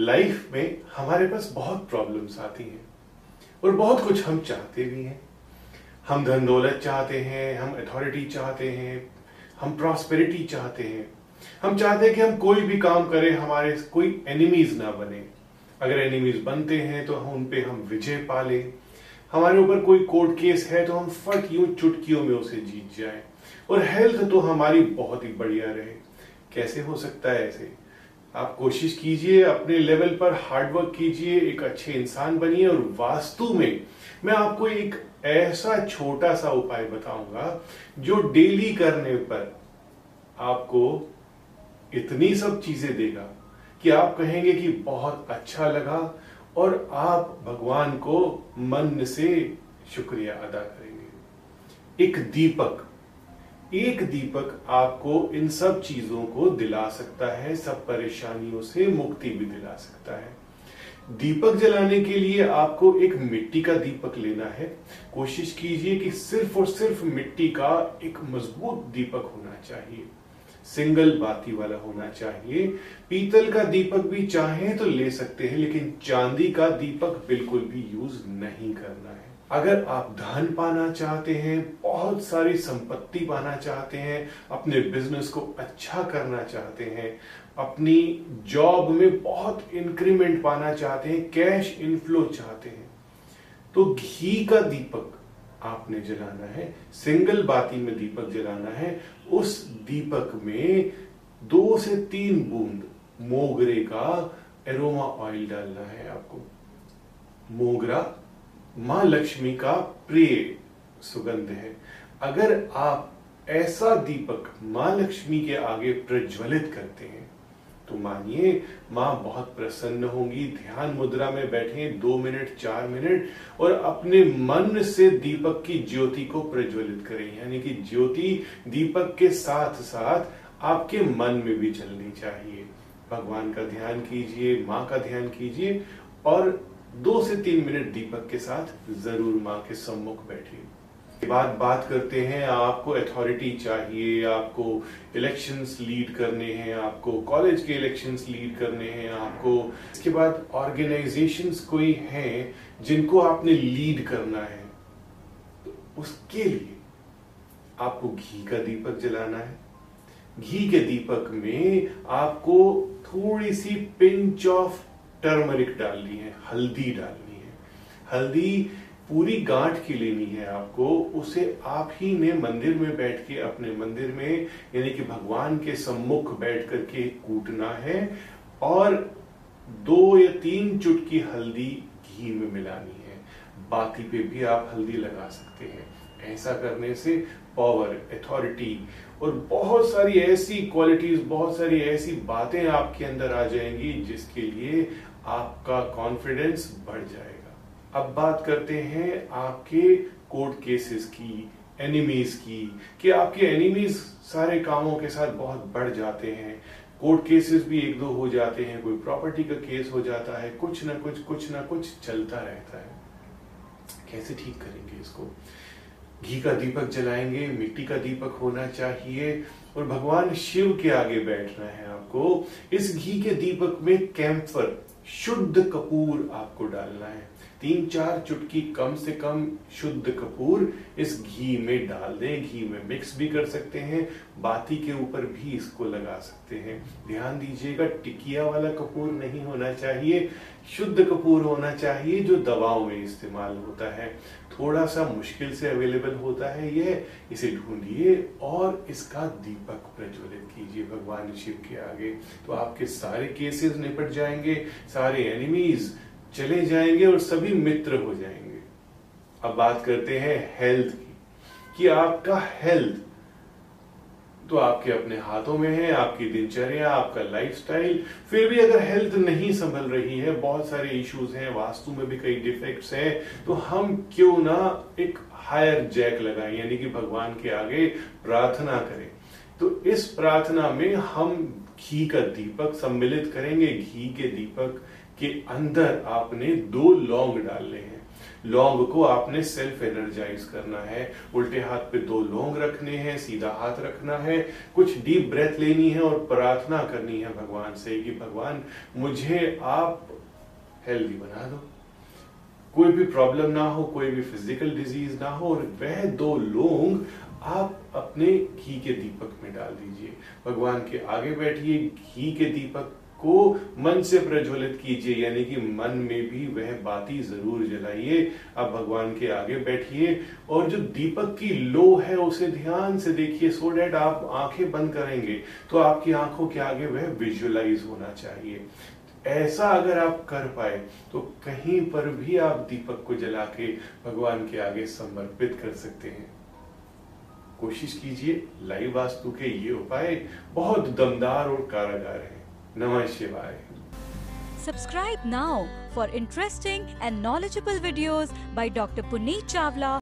Life में हमारे पास बहुत प्रॉब्लम्स आती हैं और बहुत कुछ हम चाहते भी हैं। हम धन दौलत चाहते हैं, हम अथॉरिटी चाहते हैं, हम प्रॉस्पेरिटी चाहते हैं। हम चाहते हैं कि हम कोई भी काम करें, हमारे कोई एनिमीज ना बने। अगर एनिमीज बनते हैं तो हम उन पे हम विजय पा लें हमारे ऊपर कोई कोर्ट केस है तो हम फट यूँ चुटकियों में उसे जीत जाए। और हेल्थ तो हमारी बहुत ही बढ़िया रहे। कैसे हो सकता है ऐसे? आप कोशिश कीजिए, अपने लेवल पर हार्डवर्क कीजिए, एक अच्छे इंसान बनिए और वास्तु में मैं आपको एक ऐसा छोटा सा उपाय बताऊँगा जो डेली करने पर आपको इतनी सब चीज़ें देगा कि आप कहेंगे कि बहुत अच्छा लगा और आप भगवान को मन से शुक्रिया अदा करेंगे। एक दीपक। एक दीपक आपको इन सब चीज़ों को दिला सकता है, सब परेशानियों से मुक्ति भी दिला सकता है। दीपक जलाने के लिए आपको एक मिट्टी का दीपक लेना है। कोशिश कीजिए कि सिर्फ़ और सिर्फ़ मिट्टी का एक मज़बूत दीपक होना चाहिए। सिंगल बाती वाला होना चाहिए। पीतल का दीपक भी चाहे तो ले सकते हैं, लेकिन चांदी का दीपक बिल्कुल भी यूज़ नहीं करना है। अगर आप धन पाना चाहते हैं, बहुत सारी संपत्ति पाना चाहते हैं, अपने बिज़नेस को अच्छा करना चाहते हैं, अपनी जॉब में बहुत इंक्रीमेंट पाना चाहते हैं कैश इनफ्लो चाहते हैं तो घी का दीपक आपने जलाना है सिंगल बाती में दीपक जलाना है, उस दीपक में दो से तीन बूंद मोगरे का एरोमा ऑयल डालना है आपको। मोगरा माँ लक्ष्मी का प्रिय सुगंध है। अगर आप ऐसा दीपक माँ लक्ष्मी के आगे प्रज्वलित करते हैं तो मानिए माँ बहुत प्रसन्न होंगी, ध्यान मुद्रा में बैठे, दो मिनट, चार मिनट, और अपने मन से दीपक की ज्योति को प्रज्वलित करें। यानी कि ज्योति दीपक के साथ साथ आपके मन में भी चलनी चाहिए। भगवान का ध्यान कीजिए, माँ का ध्यान कीजिए, और दो से तीन मिनट दीपक के साथ ज़रूर माँ के सम्मुख बैठिए बात बात करते हैं, आपको अथॉरिटी चाहिए, आपको इलेक्शंस लीड करने हैं, आपको कॉलेज के इलेक्शंस लीड करने हैं, आपको इसके बाद ऑर्गेनाइजेशंस कोई हैं जिनको आपने लीड करना है। तो उसके लिए आपको घी का दीपक जलाना है। घी के दीपक में आपको थोड़ी सी पिंच ऑफ़ टर्मरिक डालनी है, हल्दी डालनी है। हल्दी पूरी गांठ की लेनी है आपको, उसे आप ही ने मंदिर में बैठ के, अपने मंदिर में, यानी कि भगवान के सम्मुख बैठ करके कूटना है और दो या तीन चुटकी हल्दी घी में मिलानी है। बाकी पे भी आप हल्दी लगा सकते हैं। ऐसा करने से पावर अथॉरिटी और बहुत सारी ऐसी क्वालिटीज बहुत सारी ऐसी बातें आपके अंदर आ जाएँगी जिसके लिए आपका कॉन्फिडेंस बढ़ जाएगा। अब बात करते हैं आपके कोर्ट केसेस की एनिमीज की, कि आपके एनिमीज सारे कामों के साथ बहुत बढ़ जाते हैं। कोर्ट केसेस भी एक दो हो जाते हैं, कोई प्रॉपर्टी का केस हो जाता है, कुछ ना कुछ कुछ ना कुछ चलता रहता है। कैसे ठीक करेंगे इसको? घी का दीपक जलाएँगे, मिट्टी का दीपक होना चाहिए, और भगवान शिव के आगे बैठना है आपको। इस घी के दीपक में कैंफर शुद्ध कपूर आपको डालना है। तीन चार चुटकी कम से कम शुद्ध कपूर इस घी में डाल दें। घी में मिक्स भी कर सकते हैं, बाती के ऊपर भी इसको लगा सकते हैं। ध्यान दीजिएगा, टिकिया वाला कपूर नहीं होना चाहिए। शुद्ध कपूर होना चाहिए जो दवाओं में इस्तेमाल होता है। थोड़ा सा मुश्किल से अवेलेबल होता है ये, इसे ढूंढिए और इसका दीपक प्रज्वलित कीजिए भगवान शिव के आगे। तो आपके सारे केसेस निपट जाएँगे, सारे एनिमीज चले जाएँगे और सभी मित्र हो जाएँगे। अब बात करते हैं हेल्थ की, कि आपका हेल्थ तो आपके अपने हाथों में है, आपकी दिनचर्या, आपका लाइफस्टाइल फिर भी अगर हेल्थ नहीं संभल रही है, बहुत सारे इश्यूज़ हैं, वास्तु में भी कई डिफेक्ट्स हैं तो हम क्यों ना एक हायर जैक लगाएँ, यानी कि भगवान के आगे प्रार्थना करें। तो इस प्रार्थना में हम घी का दीपक सम्मिलित करेंगे। घी के दीपक के अंदर आपने दो लौंग डालने हैं। लौंग को आपने सेल्फ एनर्जाइज करना है। उल्टे हाथ पे दो लौंग रखने हैं, सीधा हाथ रखना है। कुछ डीप ब्रेथ लेनी है और प्रार्थना करनी है भगवान से कि भगवान, मुझे आप हेल्दी बना दो। कोई भी प्रॉब्लम ना हो, कोई भी फ़िज़िकल डिज़ीज़ ना हो और वह दो लोग आप अपने घी के दीपक में डाल दीजिए। भगवान के आगे बैठिए, घी के दीपक को मन से प्रज्वलित कीजिए, यानी कि मन में भी वह बाती ज़रूर जलाइए। आप भगवान के आगे बैठिए और जो दीपक की लो है, उसे ध्यान से देखिए सो डेट आप आँखें बंद करेंगे तो आपकी आँखों के आगे वह विजुअलाइज होना चाहिए। ऐसा अगर आप कर पाए तो कहीं पर भी आप दीपक को जला के भगवान के आगे समर्पित कर सकते हैं। कोशिश कीजिए लाइव वास्तु के ये उपाय बहुत दमदार और कारागार है। नमा शिवाय। Subscribe now for interesting and knowledgeable videos by doctor Puneet Chawla